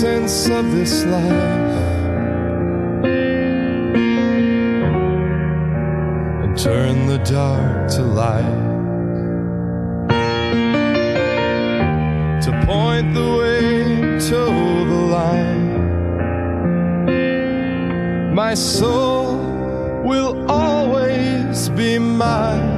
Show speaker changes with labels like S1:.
S1: sense of this life and turn the dark to light. To point the way to the light. My soul will always be mine.